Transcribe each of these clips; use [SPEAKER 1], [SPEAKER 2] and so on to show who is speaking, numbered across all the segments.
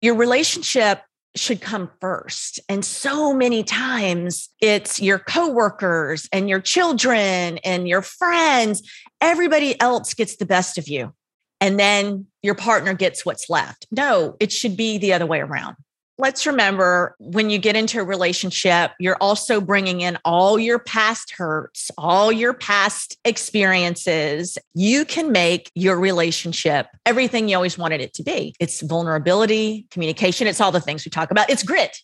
[SPEAKER 1] your relationship should come first. And so many times it's your coworkers and your children and your friends. Everybody else gets the best of you. And then your partner gets what's left. No, it should be the other way around let's remember when you get into a relationship, you're also bringing in all your past hurts, all your past experiences. You can make your relationship everything you always wanted it to be. It's vulnerability, communication, it's all the things we talk about. It's grit.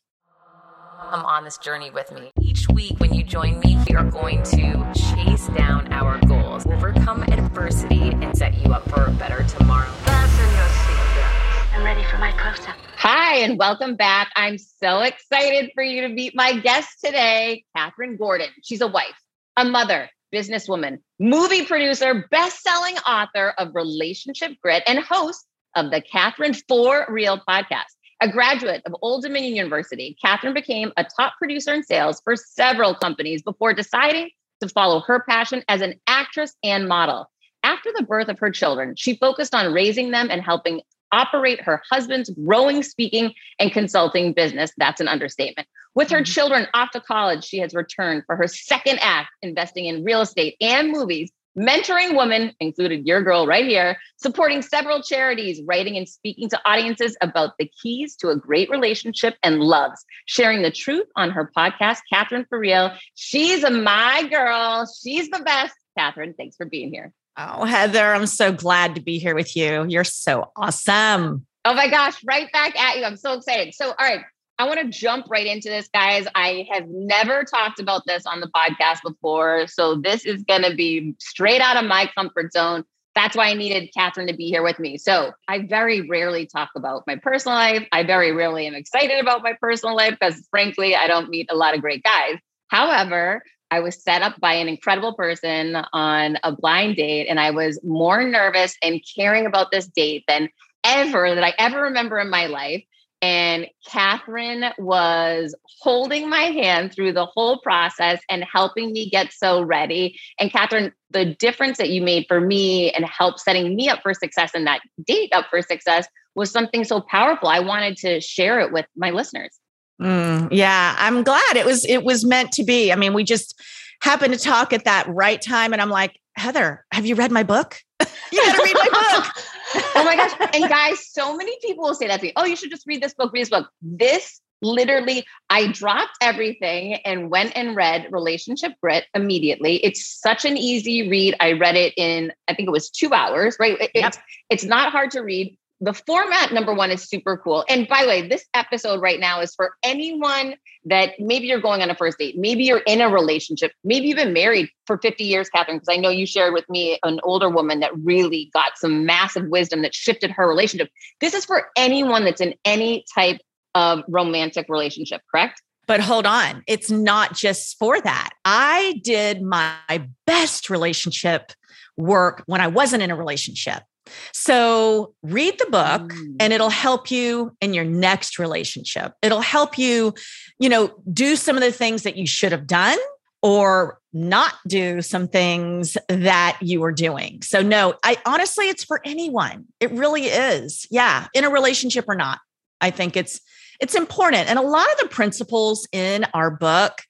[SPEAKER 2] Come on this journey with me. Each week, when you join me, we are going to chase down our goals, overcome adversity, and set you up for a better tomorrow.
[SPEAKER 3] Fasten your seatbelts. I'm ready for my close up.
[SPEAKER 2] Hi, and welcome back. I'm so excited for you to meet my guest today, Kathryn Gordon. She's a wife, a mother, businesswoman, movie producer, best-selling author of Relationship Grit, and host of the Kathryn For Real podcast. A graduate of Old Dominion University, Kathryn became a top producer in sales for several companies before deciding to follow her passion as an actress and model. After the birth of her children, she focused on raising them and helping operate her husband's growing speaking and consulting business. That's an understatement. With her mm-hmm. children off to college, she has returned for her second act, investing in real estate and movies, mentoring women, included your girl right here, supporting several charities, writing and speaking to audiences about the keys to a great relationship and loves, sharing the truth on her podcast, Kathryn for Real. She's a my girl. She's the best. Kathryn, thanks for being here.
[SPEAKER 1] Oh, Heather, I'm so glad to be here with you. You're so awesome.
[SPEAKER 2] Oh my gosh, right back at you. I'm so excited. So, all right, I want to jump right into this, guys. I have never talked about this on the podcast before. So, this is going to be straight out of my comfort zone. That's why I needed Kathryn to be here with me. So, I very rarely talk about my personal life. I very rarely am excited about my personal life because, frankly, I don't meet a lot of great guys. However, I was set up by an incredible person on a blind date, and I was more nervous and caring about this date than ever that I ever remember in my life. And Kathryn was holding my hand through the whole process and helping me get so ready. And Kathryn, the difference that you made for me and help setting me up for success and that date up for success was something so powerful. I wanted to share it with my listeners.
[SPEAKER 1] Mm, yeah, I'm glad it was it was meant to be. I mean, we just happened to talk at that right time, and I'm like, Heather, have you read my book? you got to read my book.
[SPEAKER 2] oh my gosh! And guys, so many people will say that to me. Oh, you should just read this book. Read this book. This literally, I dropped everything and went and read Relationship Grit immediately. It's such an easy read. I read it in I think it was two hours. Right? It, yep. It's it's not hard to read the format number one is super cool and by the way this episode right now is for anyone that maybe you're going on a first date maybe you're in a relationship maybe you've been married for 50 years kathryn because i know you shared with me an older woman that really got some massive wisdom that shifted her relationship this is for anyone that's in any type of romantic relationship correct
[SPEAKER 1] but hold on, it's not just for that. I did my best relationship work when I wasn't in a relationship. So read the book mm. and it'll help you in your next relationship. It'll help you, you know, do some of the things that you should have done or not do some things that you were doing. So no, I honestly it's for anyone. It really is. Yeah, in a relationship or not. I think it's it's important. And a lot of the principles in our book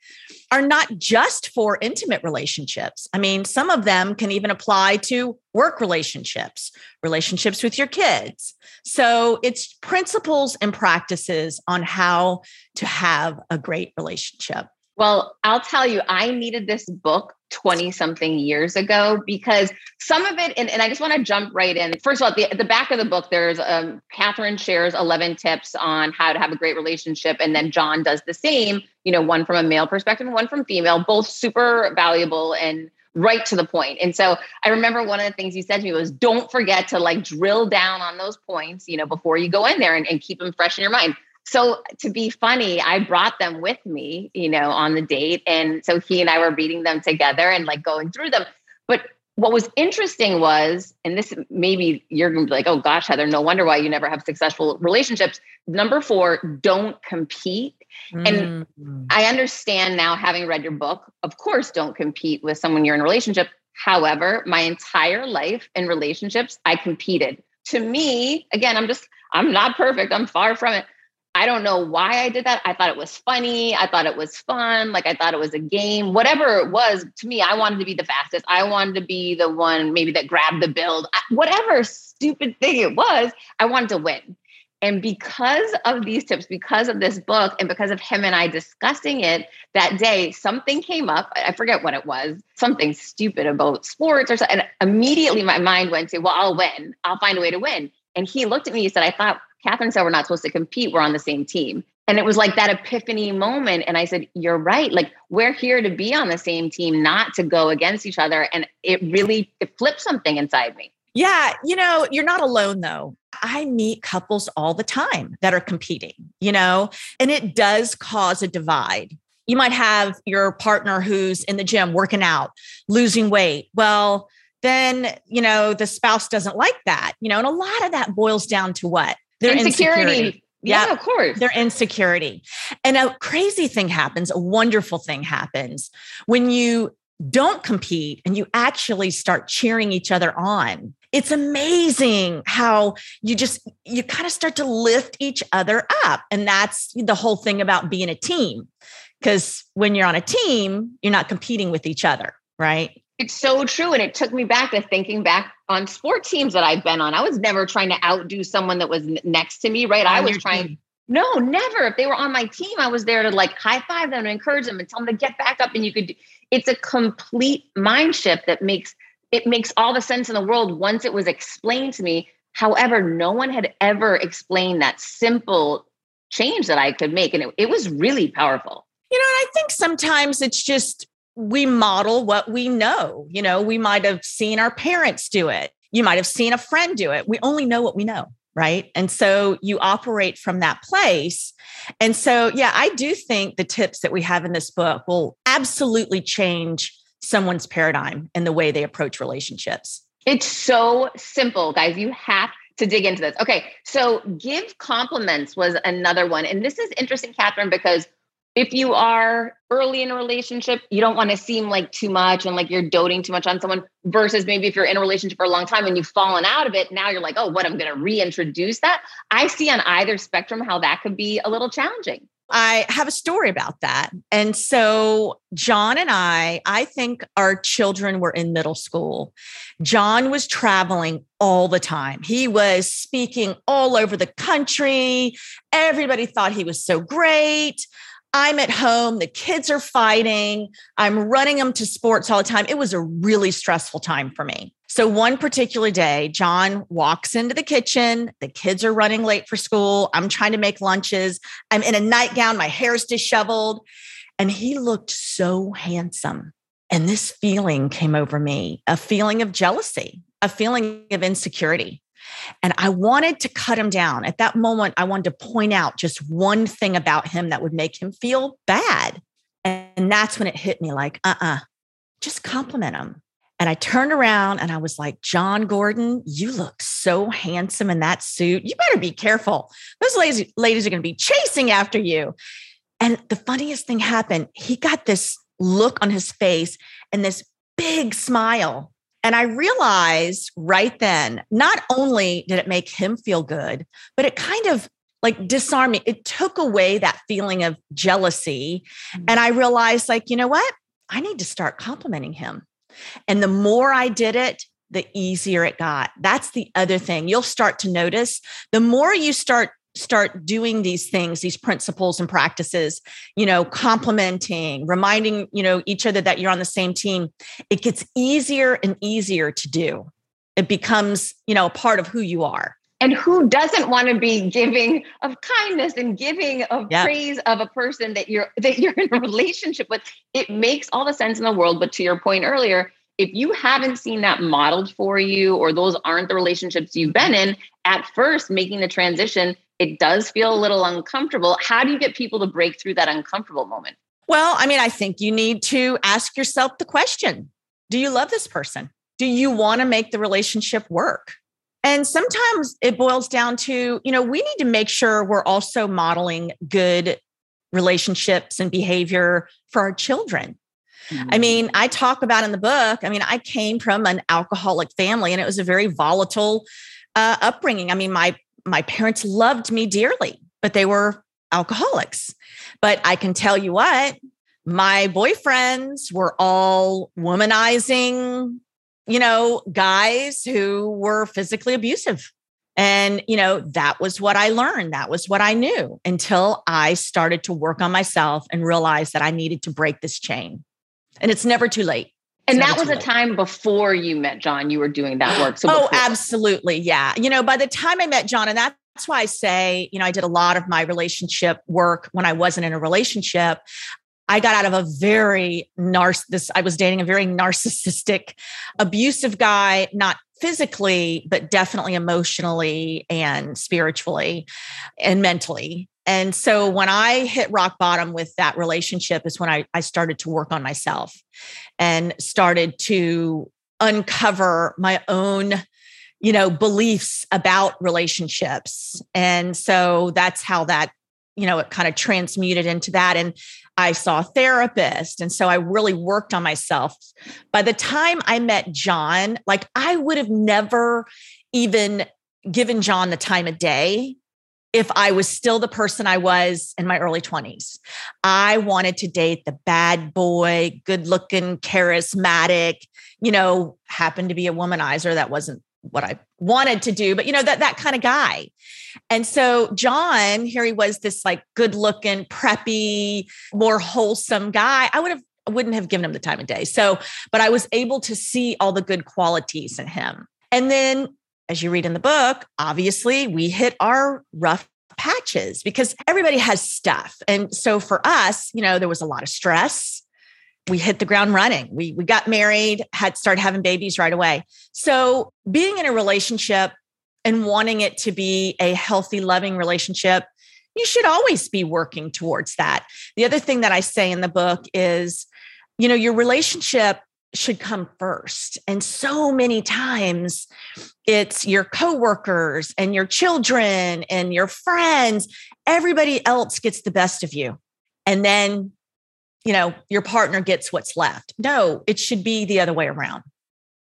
[SPEAKER 1] are not just for intimate relationships. I mean, some of them can even apply to work relationships, relationships with your kids. So it's principles and practices on how to have a great relationship.
[SPEAKER 2] Well, I'll tell you, I needed this book 20 something years ago because some of it, and, and I just want to jump right in. First of all, the, the back of the book, there's um, Kathryn shares 11 tips on how to have a great relationship. And then John does the same, you know, one from a male perspective one from female, both super valuable and right to the point. And so I remember one of the things you said to me was don't forget to like drill down on those points, you know, before you go in there and, and keep them fresh in your mind. So to be funny, I brought them with me, you know, on the date. And so he and I were reading them together and like going through them. But what was interesting was, and this maybe you're gonna be like, oh gosh, Heather, no wonder why you never have successful relationships. Number four, don't compete. Mm. And I understand now, having read your book, of course, don't compete with someone you're in a relationship. However, my entire life in relationships, I competed to me, again, I'm just, I'm not perfect. I'm far from it. I don't know why I did that. I thought it was funny. I thought it was fun. Like I thought it was a game. Whatever it was, to me, I wanted to be the fastest. I wanted to be the one maybe that grabbed the build. Whatever stupid thing it was, I wanted to win. And because of these tips, because of this book, and because of him and I discussing it that day, something came up. I forget what it was, something stupid about sports or something. And immediately my mind went to, well, I'll win. I'll find a way to win. And he looked at me, he said, I thought Kathryn said we're not supposed to compete. We're on the same team. And it was like that epiphany moment. And I said, You're right. Like, we're here to be on the same team, not to go against each other. And it really it flipped something inside me.
[SPEAKER 1] Yeah. You know, you're not alone though. I meet couples all the time that are competing, you know, and it does cause a divide. You might have your partner who's in the gym working out, losing weight. Well, then, you know, the spouse doesn't like that, you know, and a lot of that boils down to what?
[SPEAKER 2] Their insecurity. insecurity. Yeah, of course.
[SPEAKER 1] Their insecurity. And a crazy thing happens, a wonderful thing happens when you don't compete and you actually start cheering each other on. It's amazing how you just you kind of start to lift each other up and that's the whole thing about being a team. Cuz when you're on a team, you're not competing with each other, right?
[SPEAKER 2] It's so true. And it took me back to thinking back on sport teams that I've been on. I was never trying to outdo someone that was next to me, right? On I was trying. Team. No, never. If they were on my team, I was there to like high five them and encourage them and tell them to get back up. And you could, it's a complete mind shift that makes it makes all the sense in the world once it was explained to me. However, no one had ever explained that simple change that I could make. And it, it was really powerful.
[SPEAKER 1] You know, and I think sometimes it's just we model what we know. You know, we might have seen our parents do it. You might have seen a friend do it. We only know what we know. Right. And so you operate from that place. And so, yeah, I do think the tips that we have in this book will absolutely change someone's paradigm and the way they approach relationships.
[SPEAKER 2] It's so simple, guys. You have to dig into this. Okay. So, give compliments was another one. And this is interesting, Kathryn, because if you are early in a relationship, you don't want to seem like too much and like you're doting too much on someone versus maybe if you're in a relationship for a long time and you've fallen out of it, now you're like, oh, what? I'm going to reintroduce that. I see on either spectrum how that could be a little challenging.
[SPEAKER 1] I have a story about that. And so, John and I, I think our children were in middle school. John was traveling all the time. He was speaking all over the country. Everybody thought he was so great. I'm at home, the kids are fighting, I'm running them to sports all the time. It was a really stressful time for me. So, one particular day, John walks into the kitchen. The kids are running late for school. I'm trying to make lunches. I'm in a nightgown, my hair's disheveled. And he looked so handsome. And this feeling came over me a feeling of jealousy, a feeling of insecurity. And I wanted to cut him down. At that moment, I wanted to point out just one thing about him that would make him feel bad. And that's when it hit me like, uh uh-uh, uh, just compliment him. And I turned around and I was like, John Gordon, you look so handsome in that suit. You better be careful. Those ladies, ladies are going to be chasing after you. And the funniest thing happened. He got this look on his face and this big smile. And I realized right then, not only did it make him feel good, but it kind of like disarmed me. It took away that feeling of jealousy. Mm-hmm. And I realized, like, you know what? I need to start complimenting him. And the more I did it, the easier it got. That's the other thing. You'll start to notice the more you start start doing these things these principles and practices you know complimenting reminding you know each other that you're on the same team it gets easier and easier to do. It becomes you know a part of who you are.
[SPEAKER 2] And who doesn't want to be giving of kindness and giving of yep. praise of a person that you're that you're in a relationship with? It makes all the sense in the world but to your point earlier if you haven't seen that modeled for you or those aren't the relationships you've been in at first making the transition it does feel a little uncomfortable. How do you get people to break through that uncomfortable moment?
[SPEAKER 1] Well, I mean, I think you need to ask yourself the question Do you love this person? Do you want to make the relationship work? And sometimes it boils down to, you know, we need to make sure we're also modeling good relationships and behavior for our children. Mm-hmm. I mean, I talk about in the book, I mean, I came from an alcoholic family and it was a very volatile uh, upbringing. I mean, my my parents loved me dearly, but they were alcoholics. But I can tell you what, my boyfriends were all womanizing, you know, guys who were physically abusive. And, you know, that was what I learned. That was what I knew until I started to work on myself and realized that I needed to break this chain. And it's never too late.
[SPEAKER 2] And that was a time before you met John, you were doing that work.
[SPEAKER 1] So oh, absolutely. Yeah. You know, by the time I met John, and that's why I say, you know, I did a lot of my relationship work when I wasn't in a relationship. I got out of a very narciss this I was dating a very narcissistic abusive guy not physically but definitely emotionally and spiritually and mentally and so when I hit rock bottom with that relationship is when I, I started to work on myself and started to uncover my own you know beliefs about relationships and so that's how that you know it kind of transmuted into that and I saw a therapist. And so I really worked on myself. By the time I met John, like I would have never even given John the time of day if I was still the person I was in my early 20s. I wanted to date the bad boy, good looking, charismatic, you know, happened to be a womanizer. That wasn't what I wanted to do, but you know, that that kind of guy. And so John, here he was this like good looking, preppy, more wholesome guy. I would have wouldn't have given him the time of day. So, but I was able to see all the good qualities in him. And then as you read in the book, obviously we hit our rough patches because everybody has stuff. And so for us, you know, there was a lot of stress we hit the ground running. We we got married, had started having babies right away. So being in a relationship and wanting it to be a healthy, loving relationship, you should always be working towards that. The other thing that I say in the book is, you know, your relationship should come first. And so many times it's your coworkers and your children and your friends, everybody else gets the best of you. And then you know, your partner gets what's left. No, it should be the other way around.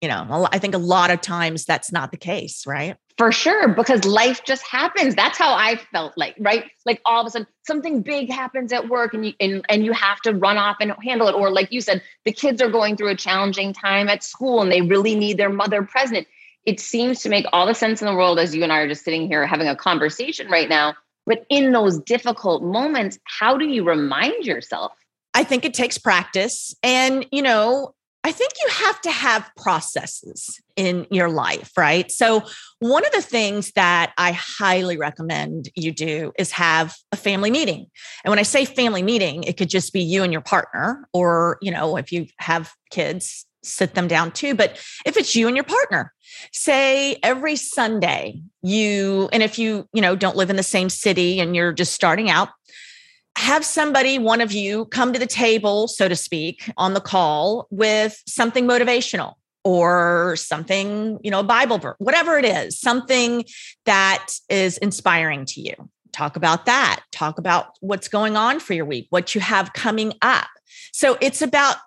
[SPEAKER 1] You know, I think a lot of times that's not the case, right?
[SPEAKER 2] For sure, because life just happens. That's how I felt like, right? Like all of a sudden something big happens at work and you and, and you have to run off and handle it. Or like you said, the kids are going through a challenging time at school and they really need their mother present. It seems to make all the sense in the world as you and I are just sitting here having a conversation right now. But in those difficult moments, how do you remind yourself
[SPEAKER 1] I think it takes practice. And, you know, I think you have to have processes in your life, right? So, one of the things that I highly recommend you do is have a family meeting. And when I say family meeting, it could just be you and your partner, or, you know, if you have kids, sit them down too. But if it's you and your partner, say every Sunday, you, and if you, you know, don't live in the same city and you're just starting out, have somebody, one of you, come to the table, so to speak, on the call with something motivational or something, you know, a Bible verse, whatever it is, something that is inspiring to you. Talk about that. Talk about what's going on for your week, what you have coming up. So it's about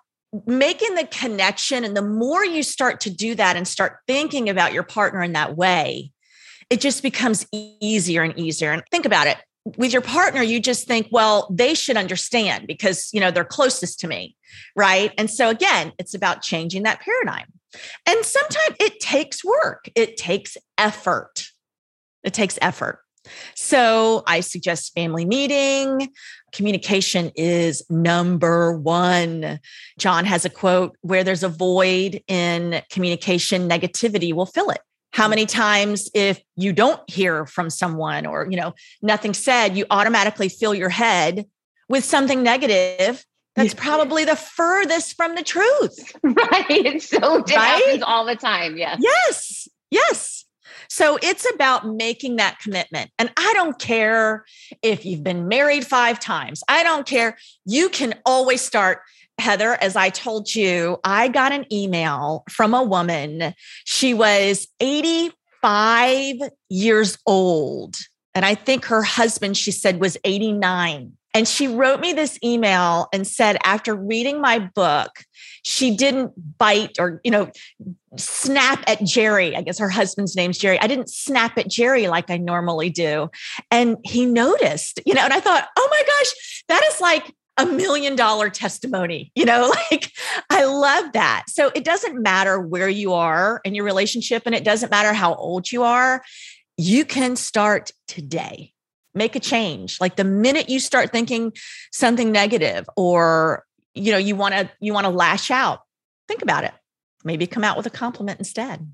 [SPEAKER 1] making the connection. And the more you start to do that and start thinking about your partner in that way, it just becomes easier and easier. And think about it with your partner you just think well they should understand because you know they're closest to me right? And so again it's about changing that paradigm. And sometimes it takes work. It takes effort. It takes effort. So i suggest family meeting. Communication is number one. John has a quote where there's a void in communication negativity will fill it how many times if you don't hear from someone or you know nothing said you automatically fill your head with something negative that's probably the furthest from the truth.
[SPEAKER 2] Right so it right? happens all the time yes
[SPEAKER 1] yes yes. So it's about making that commitment. And i don't care if you've been married five times. I don't care. You can always start Heather, as I told you, I got an email from a woman. She was 85 years old. And I think her husband, she said, was 89. And she wrote me this email and said, after reading my book, she didn't bite or, you know, snap at Jerry. I guess her husband's name's Jerry. I didn't snap at Jerry like I normally do. And he noticed, you know, and I thought, oh my gosh, that is like a million dollar testimony. You know, like I love that. So it doesn't matter where you are in your relationship and it doesn't matter how old you are. You can start today. Make a change. Like the minute you start thinking something negative or you know, you want to you want to lash out, think about it. Maybe come out with a compliment instead.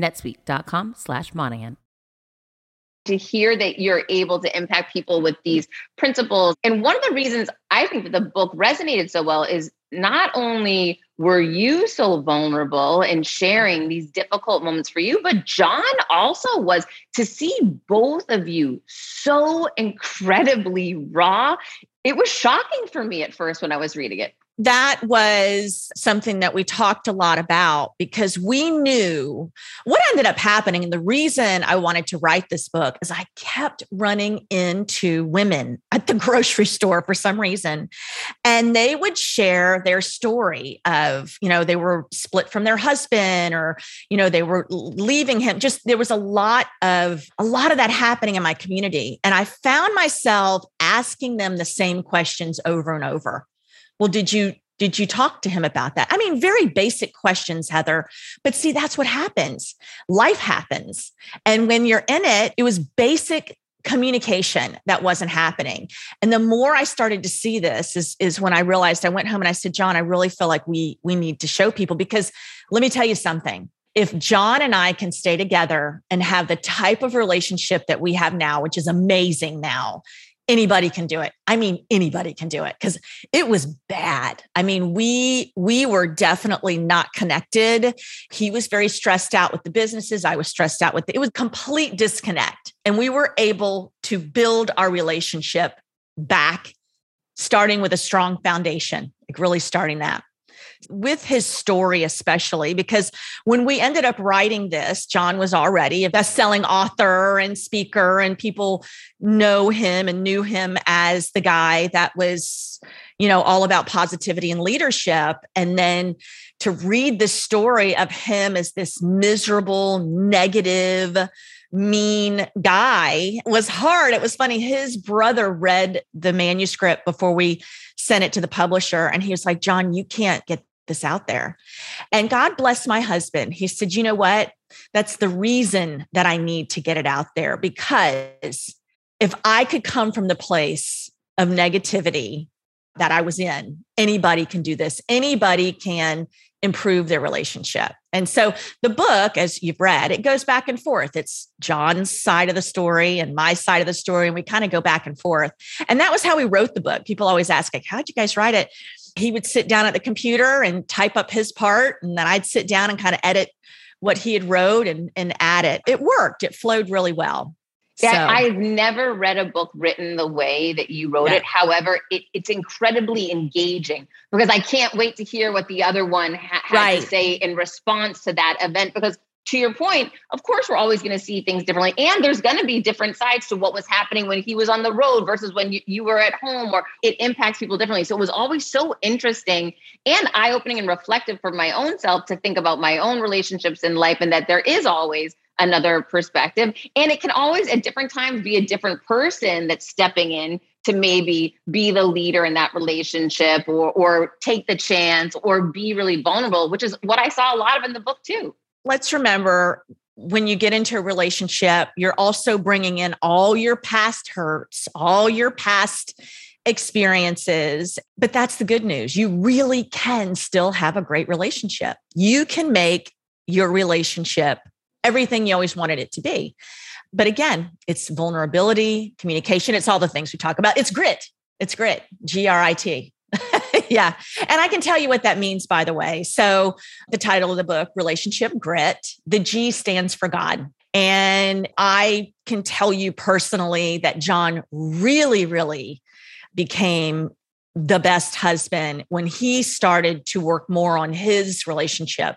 [SPEAKER 4] netsuite.com slash Monahan.
[SPEAKER 2] To hear that you're able to impact people with these principles. And one of the reasons I think that the book resonated so well is not only were you so vulnerable in sharing these difficult moments for you, but John also was to see both of you so incredibly raw. It was shocking for me at first when I was reading it
[SPEAKER 1] that was something that we talked a lot about because we knew what ended up happening. And the reason I wanted to write this book is I kept running into women at the grocery store for some reason. And they would share their story of, you know, they were split from their husband or, you know, they were leaving him. Just there was a lot of, a lot of that happening in my community. And I found myself asking them the same questions over and over well did you did you talk to him about that? I mean very basic questions heather but see that's what happens. Life happens. And when you're in it it was basic communication that wasn't happening. And the more i started to see this is, is when i realized i went home and i said john i really feel like we we need to show people because let me tell you something. If John and I can stay together and have the type of relationship that we have now, which is amazing now, anybody can do it. I mean, anybody can do it because it was bad. I mean, we we were definitely not connected. He was very stressed out with the businesses. I was stressed out with the, it was complete disconnect. And we were able to build our relationship back, starting with a strong foundation, like really starting that with his story, especially because when we ended up writing this, John was already a best selling author and speaker, and people know him and knew him as the guy that was, you know, all about positivity and leadership. And then to read the story of him as this miserable, negative, mean guy was hard. It was funny. His brother read the manuscript before we sent it to the publisher, and he was like, John, you can't get this out there. And God bless my husband. He said, You know what? That's the reason that I need to get it out there because if I could come from the place of negativity that I was in, anybody can do this. Anybody can improve their relationship. And so the book, as you've read, it goes back and forth. It's John's side of the story and my side of the story. And we kind of go back and forth. And that was how we wrote the book. People always ask, like, how'd you guys write it? He would sit down at the computer and type up his part and then I'd sit down and kind of edit what he had wrote and, and add it. It worked. It flowed really well.
[SPEAKER 2] Yeah, so. I've never read a book written the way that you wrote yeah. it. However, it, it's incredibly engaging because I can't wait to hear what the other one ha- had right. to say in response to that event. Because to your point, of course, we're always going to see things differently. And there's going to be different sides to what was happening when he was on the road versus when you, you were at home, or it impacts people differently. So it was always so interesting and eye opening and reflective for my own self to think about my own relationships in life and that there is always another perspective. And it can always, at different times, be a different person that's stepping in to maybe be the leader in that relationship or or take the chance or be really vulnerable which is what i saw a lot of in the book too
[SPEAKER 1] let's remember when you get into a relationship, you're also bringing in all your past hurts, all your past experiences. But that's the good news. You really can still have a great relationship. You can make your relationship everything you always wanted it to be. But again, it's vulnerability, communication, it's all the things we talk about. It's grit. It's grit, G R I T. yeah. And I can tell you what that means, by the way. So, the title of the book, Relationship Grit, the G stands for God. And I can tell you personally that John really, really became the best husband when he started to work more on his relationship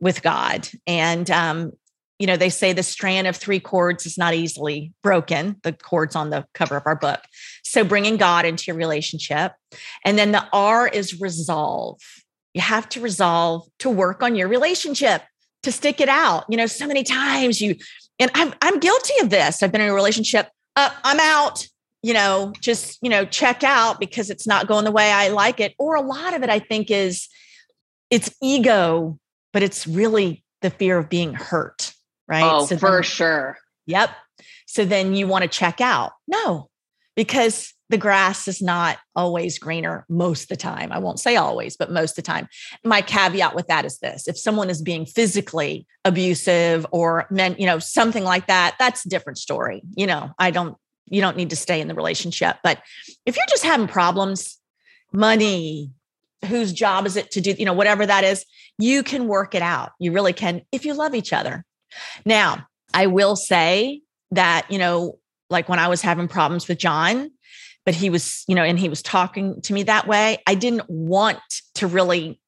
[SPEAKER 1] with God. And um, you know, they say the strand of three chords is not easily broken, the chords on the cover of our book. So bringing God into your relationship. And then the R is resolve. You have to resolve to work on your relationship, to stick it out. You know, so many times you, and I'm, I'm guilty of this. I've been in a relationship, uh, I'm out, you know, just, you know, check out because it's not going the way I like it. Or a lot of it, I think, is it's ego, but it's really the fear of being hurt. Right.
[SPEAKER 2] Oh, so for then, sure.
[SPEAKER 1] Yep. So then you want to check out. No, because the grass is not always greener most of the time. I won't say always, but most of the time. My caveat with that is this if someone is being physically abusive or meant, you know, something like that, that's a different story. You know, I don't, you don't need to stay in the relationship. But if you're just having problems, money, whose job is it to do, you know, whatever that is, you can work it out. You really can if you love each other. Now, I will say that, you know, like when I was having problems with John, but he was, you know, and he was talking to me that way. I didn't want to really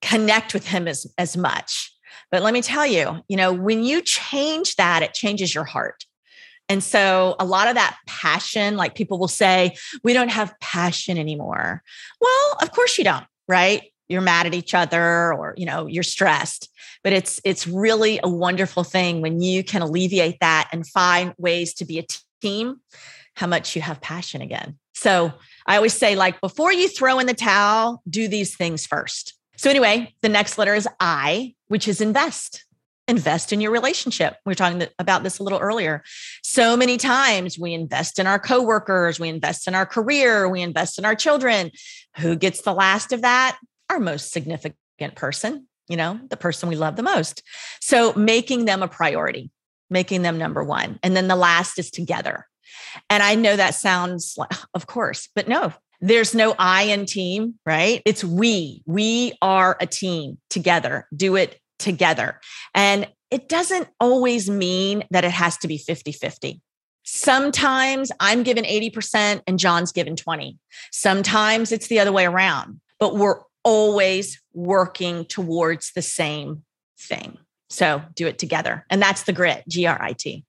[SPEAKER 1] connect with him as, as much. But let me tell you, you know, when you change that, it changes your heart. And so a lot of that passion, like people will say, we don't have passion anymore. Well, of course you don't, right? You're mad at each other or, you know, you're stressed. But it's it's really a wonderful thing when you can alleviate that and find ways to be a team how much you have passion again. So I always say, like, before you throw in the towel, do these things first. So, anyway, the next letter is I, which is invest. Invest in your relationship. We are talking about this a little earlier. So many times we invest in our coworkers, we invest in our career, we invest in our children. Who gets the last of that? Our most significant person, you know, the person we love the most. So, making them a priority, making them number one. And then the last is together. And I know that sounds like, of course, but no, there's no I in team, right? It's we. We are a team together. Do it together. And it doesn't always mean that it has to be 50 50. Sometimes I'm given 80% and John's given 20. Sometimes it's the other way around, but we're always working towards the same thing. So do it together. And that's the grit, G R I T.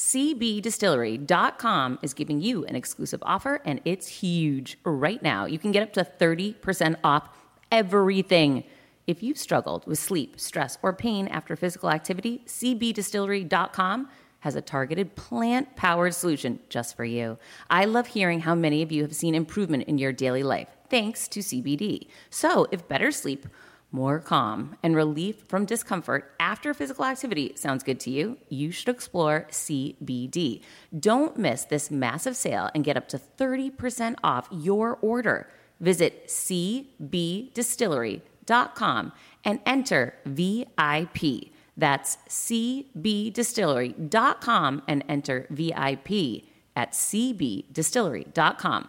[SPEAKER 4] CBDistillery.com is giving you an exclusive offer, and it's huge. Right now, you can get up to 30% off everything. If you've struggled with sleep, stress, or pain after physical activity, CBDistillery.com has a targeted plant powered solution just for you. I love hearing how many of you have seen improvement in your daily life thanks to CBD. So, if better sleep, more calm, and relief from discomfort after physical activity sounds good to you, you should explore CBD. Don't miss this massive sale and get up to 30% off your order. Visit cbdistillery.com and enter VIP. That's cbdistillery.com and enter VIP at cbdistillery.com.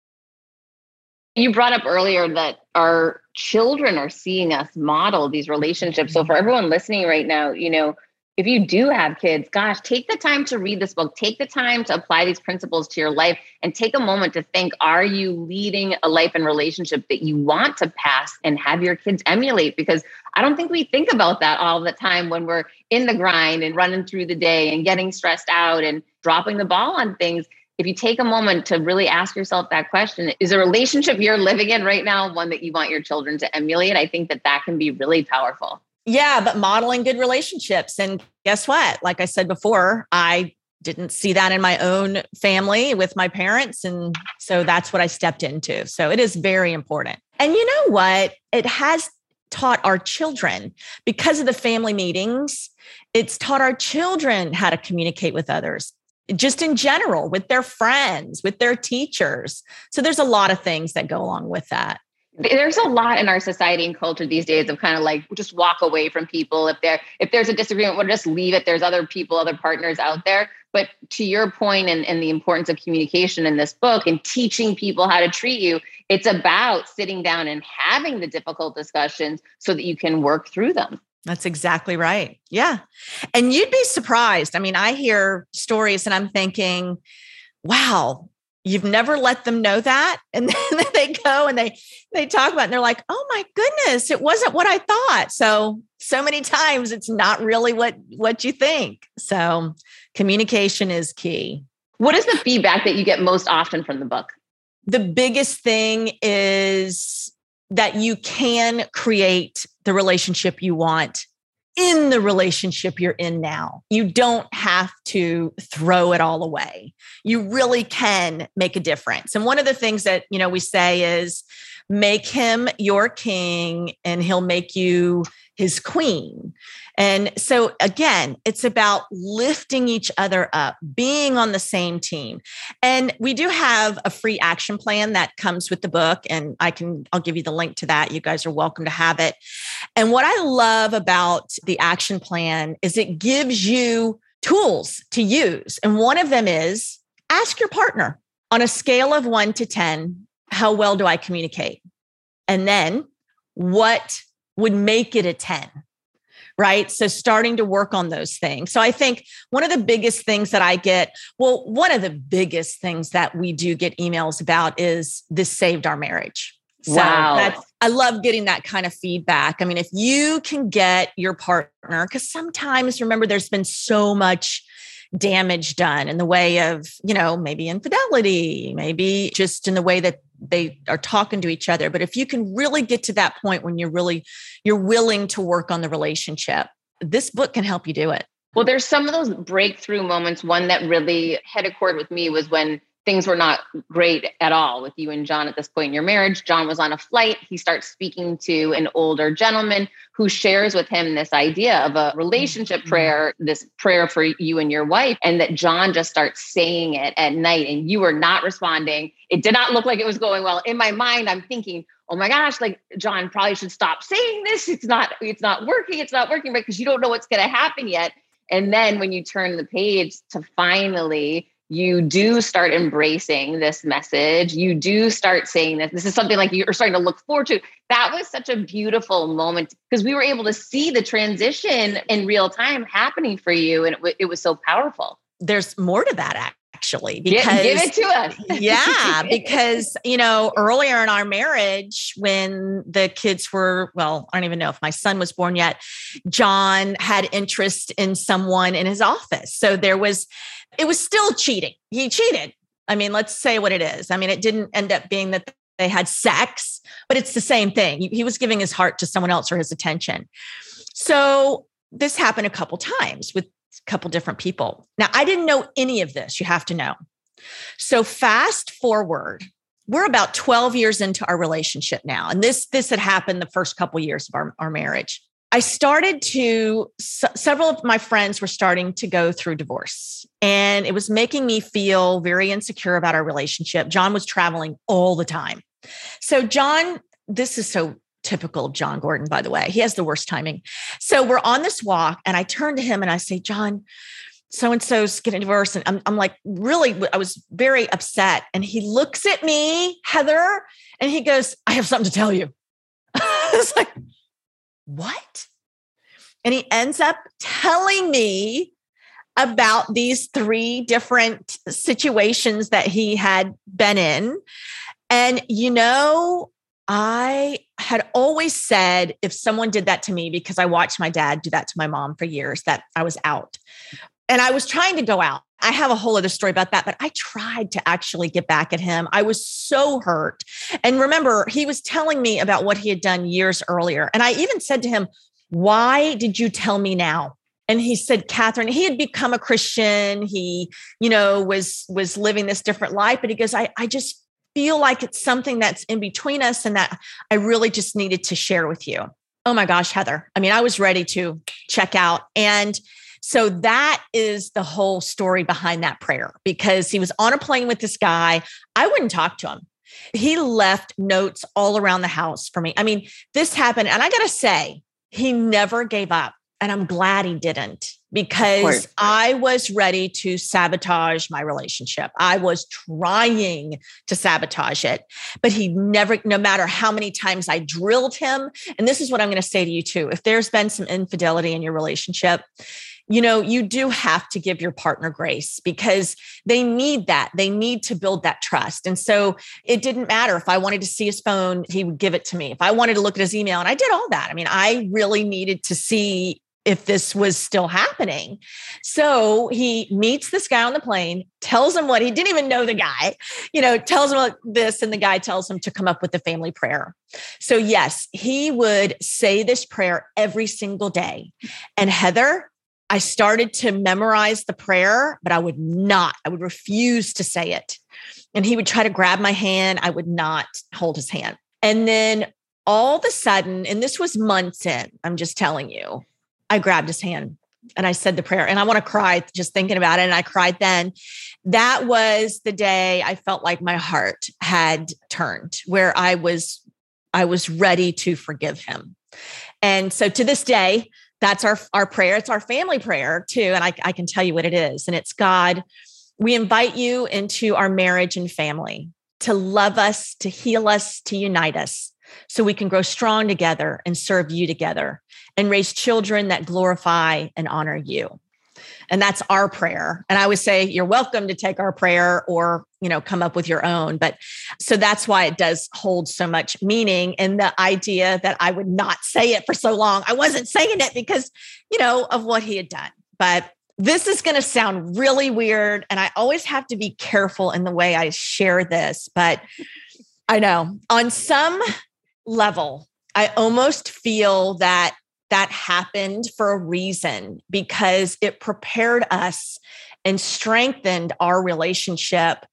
[SPEAKER 2] You brought up earlier that our children are seeing us model these relationships. So for everyone listening right now, you know, if you do have kids, gosh, take the time to read this book, take the time to apply these principles to your life, and take a moment to think are you leading a life and relationship that you want to pass and have your kids emulate? Because I don't think we think about that all the time when we're in the grind and running through the day and getting stressed out and dropping the ball on things if you take a moment to really ask yourself that question is a relationship you're living in right now one that you want your children to emulate? I think that that can be really powerful.
[SPEAKER 1] Yeah but modeling good relationships. And guess what? Like i said before i didn't see that in my own family with my parents. And so that's what i stepped into. So it is very important. And you know what? It has taught our children because of the family meetings it's taught our children how to communicate with others just in general with their friends, with their teachers. So there's a lot of things that go along with that.
[SPEAKER 2] There's a lot in our society and culture these days of kind of like just walk away from people if there if there's a disagreement, we'll just leave it. There's other people, other partners out there. But to your point and, and the importance of communication in this book and teaching people how to treat you, it's about sitting down and having the difficult discussions so that you can work through them.
[SPEAKER 1] That's exactly right. Yeah. And you'd be surprised. I mean, I hear stories and I'm thinking, wow, you've never let them know that. And then they go and they they talk about it and they're like, oh my goodness, it wasn't what I thought. So so many times it's not really what what you think. So communication is key.
[SPEAKER 2] What is the feedback that you get most often from the book?
[SPEAKER 1] The biggest thing is that you can create the relationship you want in the relationship you're in now. You don't have to throw it all away. You really can make a difference. And one of the things that, you know, we say is make him your king and he'll make you his queen. And so, again, it's about lifting each other up, being on the same team. And we do have a free action plan that comes with the book. And I can, I'll give you the link to that. You guys are welcome to have it. And what I love about the action plan is it gives you tools to use. And one of them is ask your partner on a scale of one to 10, how well do I communicate? And then what would make it a 10? right? So starting to work on those things. So I think one of the biggest things that I get, well, one of the biggest things that we do get emails about is this saved our marriage. So
[SPEAKER 2] wow.
[SPEAKER 1] That's, I love getting that kind of feedback. I mean, if you can get your partner, because sometimes remember, there's been so much damage done in the way of, you know, maybe infidelity, maybe just in the way that they are talking to each other. But if you can really get to that point when you're really you're willing to work on the relationship, this book can help you do it.
[SPEAKER 2] Well, there's some of those breakthrough moments. One that really hit a chord with me was when things were not great at all with you and John at this point in your marriage. John was on a flight. He starts speaking to an older gentleman who shares with him this idea of a relationship mm-hmm. prayer, this prayer for you and your wife, and that John just starts saying it at night and you are not responding. It did not look like it was going well. In my mind, I'm thinking, oh my gosh, like John probably should stop saying this. It's not, it's not working. It's not working, right? Because you don't know what's going to happen yet. And then when you turn the page to finally you do start embracing this message. You do start saying that this is something like you're starting to look forward to. That was such a beautiful moment because we were able to see the transition in real time happening for you. And it, w- it was so powerful.
[SPEAKER 1] There's more to that actually because
[SPEAKER 2] give, give it to us
[SPEAKER 1] yeah because you know earlier in our marriage when the kids were well i don't even know if my son was born yet john had interest in someone in his office so there was it was still cheating. He cheated. I mean, let's say what it is. I mean, it didn't end up being that they had sex, but it's the same thing. He was giving his heart to someone else or his attention. So this happened a couple times with couple different people. Now, I didn't know any of this, you have to know. So fast forward, we're about 12 years into our relationship now. And this this had happened the first couple years of our, our marriage. I started to, several of my friends were starting to go through divorce, and it was making me feel very insecure about our relationship. John was traveling all the time. So, John, this is so typical John Gordon, by the way. He has the worst timing. So, we're on this walk, and I turn to him and I say, John, so and so's getting divorced. And I'm, I'm like, really, I was very upset. And he looks at me, Heather, and he goes, I have something to tell you. I was like, what? And he ends up telling me about these three different situations that he had been in. And, you know, I had always said if someone did that to me, because I watched my dad do that to my mom for years, that I was out. And I was trying to go out. I have a whole other story about that, but I tried to actually get back at him. I was so hurt. And remember, he was telling me about what he had done years earlier. And I even said to him, Why did you tell me now? And he said, Kathryn, he had become a Christian. He, you know, was was living this different life. But he goes, I, I just feel like it's something that's in between us and that I really just needed to share with you. Oh my gosh, Heather. I mean, I was ready to check out. And so that is the whole story behind that prayer because he was on a plane with this guy. I wouldn't talk to him. He left notes all around the house for me. I mean, this happened, and I got to say, he never gave up. And I'm glad he didn't because I was ready to sabotage my relationship. I was trying to sabotage it, but he never, no matter how many times I drilled him. And this is what I'm going to say to you too. If there's been some infidelity in your relationship, you know, you do have to give your partner grace because they need that. They need to build that trust. And so it didn't matter if I wanted to see his phone, he would give it to me. If I wanted to look at his email, and I did all that. I mean, I really needed to see if this was still happening. So he meets this guy on the plane, tells him what he didn't even know the guy, you know, tells him this, and the guy tells him to come up with the family prayer. So, yes, he would say this prayer every single day. And Heather, I started to memorize the prayer, but I would not, I would refuse to say it. And he would try to grab my hand. I would not hold his hand. And then all of a sudden, and this was months in, I'm just telling you, I grabbed his hand and I said the prayer. And I want to cry just thinking about it. And I cried then. That was the day I felt like my heart had turned, where I was, I was ready to forgive him. And so to this day, that's our our prayer. It's our family prayer too. And I, I can tell you what it is. And it's God, we invite you into our marriage and family to love us, to heal us, to unite us so we can grow strong together and serve you together and raise children that glorify and honor you. And that's our prayer. And I would say you're welcome to take our prayer or, you know, come up with your own. But so that's why it does hold so much meaning in the idea that I would not say it for so long. I wasn't saying it because, you know, of what he had done. But this is going to sound really weird. And I always have to be careful in the way I share this. But I know on some level, I almost feel that that happened for a reason because it prepared us and strengthened our relationship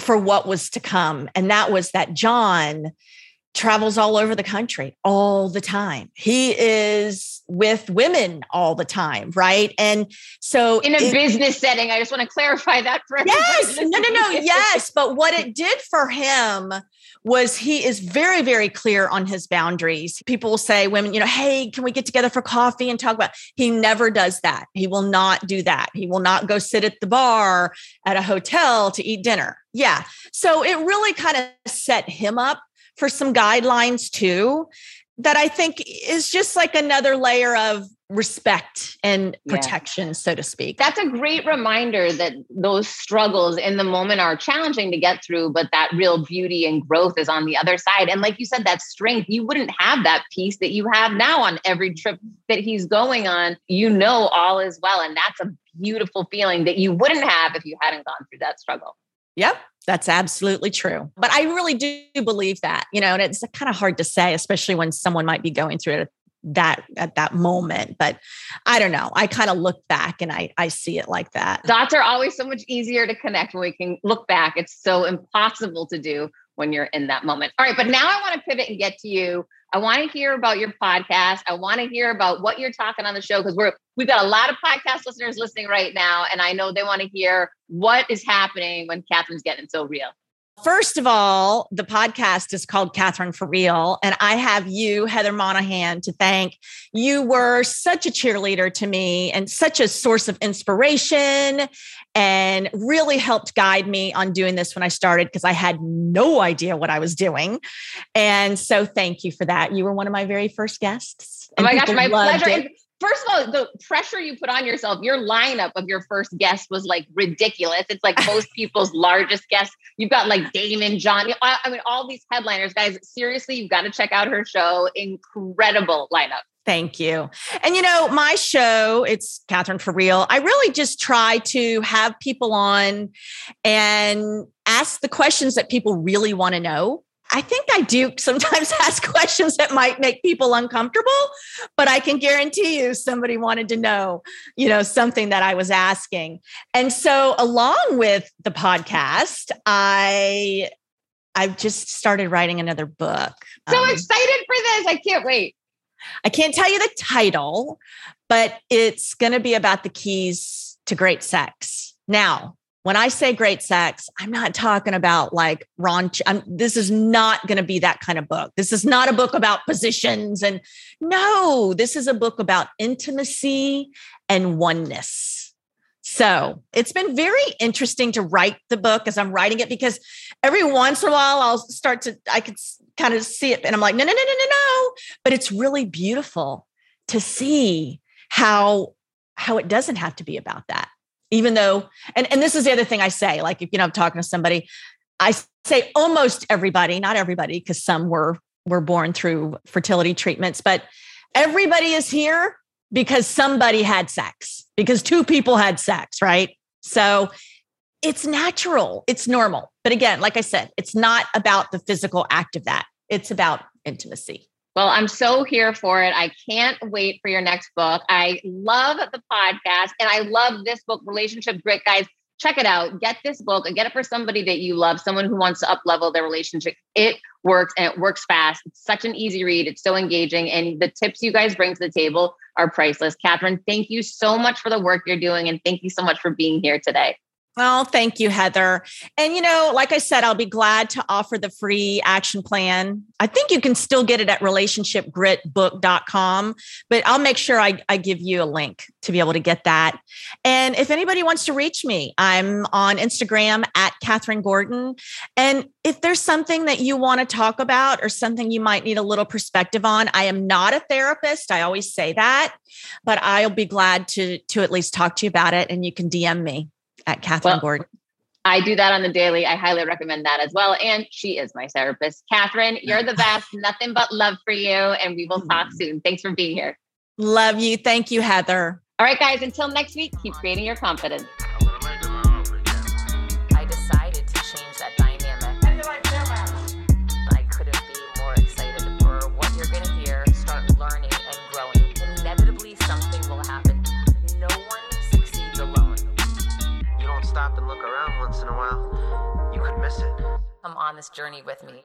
[SPEAKER 1] for what was to come. And that was that John travels all over the country all the time. He is with women all the time, right? And so
[SPEAKER 2] in a it, business setting, I just want to clarify that for.
[SPEAKER 1] Yes, no, no, no, yes. But what it did for him was he is very, very clear on his boundaries. People will say, women, you know, hey, can we get together for coffee and talk about? He never does that. He will not do that. He will not go sit at the bar at a hotel to eat dinner. Yeah. So it really kind of set him up for some guidelines too that I think is just like another layer of respect and protection, yeah. so to speak.
[SPEAKER 2] That's a great reminder that those struggles in the moment are challenging to get through, but that real beauty and growth is on the other side. And like you said, that strength, you wouldn't have that peace that you have now on every trip that he's going on. You know, all is well. And that's a beautiful feeling that you wouldn't have if you hadn't gone through that struggle.
[SPEAKER 1] Yep. That's absolutely true. But I really do believe that, you know, and it's kind of hard to say, especially when someone might be going through it that at that moment but i don't know i kind of look back and i i see it like that
[SPEAKER 2] dots are always so much easier to connect when we can look back it's so impossible to do when you're in that moment all right but now i want to pivot and get to you I want to hear about your podcast. I want to hear about what you're talking on the show because we're we've got a lot of podcast listeners listening right now, and I know they want to hear what is happening when Kathryn's getting so real.
[SPEAKER 1] First of all, the podcast is called Kathryn for Real, and I have you, Heather Monahan, to thank. You were such a cheerleader to me and such a source of inspiration and really helped guide me on doing this when I started because I had no idea what I was doing. And so, thank you for that. You were one of my very first guests.
[SPEAKER 2] Oh my gosh, my pleasure. First of all, the pressure you put on yourself, your lineup of your first guest was like ridiculous. It's like most people's largest guests. You've got like Daymond, John. I mean, all these headliners, guys. Seriously, you've got to check out her show. Incredible lineup.
[SPEAKER 1] Thank you. And you know, my show, it's Kathryn for Real. I really just try to have people on and ask the questions that people really want to know. I think I do sometimes ask questions that might make people uncomfortable, but I can guarantee you somebody wanted to know, you know, something that I was asking. And so along with the podcast, I I've just started writing another book.
[SPEAKER 2] So um, excited for this. I can't wait.
[SPEAKER 1] I can't tell you the title, but it's going to be about the keys to great sex. Now, when I say great sex, I'm not talking about like raunch. I'm, this is not going to be that kind of book. This is not a book about positions. And no, this is a book about intimacy and oneness. So it's been very interesting to write the book as I'm writing it because every once in a while I'll start to, I could kind of see it and I'm like, no, no, no, no, no, no. But it's really beautiful to see how how it doesn't have to be about that even though and and this is the other thing i say like if you know i'm talking to somebody i say almost everybody not everybody because some were were born through fertility treatments but everybody is here because somebody had sex because two people had sex right? So it's natural it's normal. But again like i said it's not about the physical act of that it's about intimacy
[SPEAKER 2] well, I'm so here for it. I can't wait for your next book. I love the podcast and I love this book, Relationship Grit. Guys, check it out. Get this book and get it for somebody that you love, someone who wants to up level their relationship. It works and it works fast. It's such an easy read. It's so engaging. And the tips you guys bring to the table are priceless. Kathryn, thank you so much for the work you're doing. And thank you so much for being here today.
[SPEAKER 1] Well, thank you, Heather. And, you know, like I said, I'll be glad to offer the free action plan. I think you can still get it at relationshipgritbook.com, but I'll make sure I, I give you a link to be able to get that. And if anybody wants to reach me, I'm on Instagram at Kathryn Gordon. And if there's something that you want to talk about or something you might need a little perspective on, I am not a therapist. I always say that, but I'll be glad to, to at least talk to you about it and you can DM me at Kathryn well, Gordon.
[SPEAKER 2] I do that on the daily. I highly recommend that as well. And she is my therapist. Kathryn, you're the best. Nothing but love for you. And we will talk soon. Thanks for being here.
[SPEAKER 1] Love you. Thank you, Heather.
[SPEAKER 2] All right, guys. Until next week, keep creating your confidence.
[SPEAKER 4] Come on this journey with me.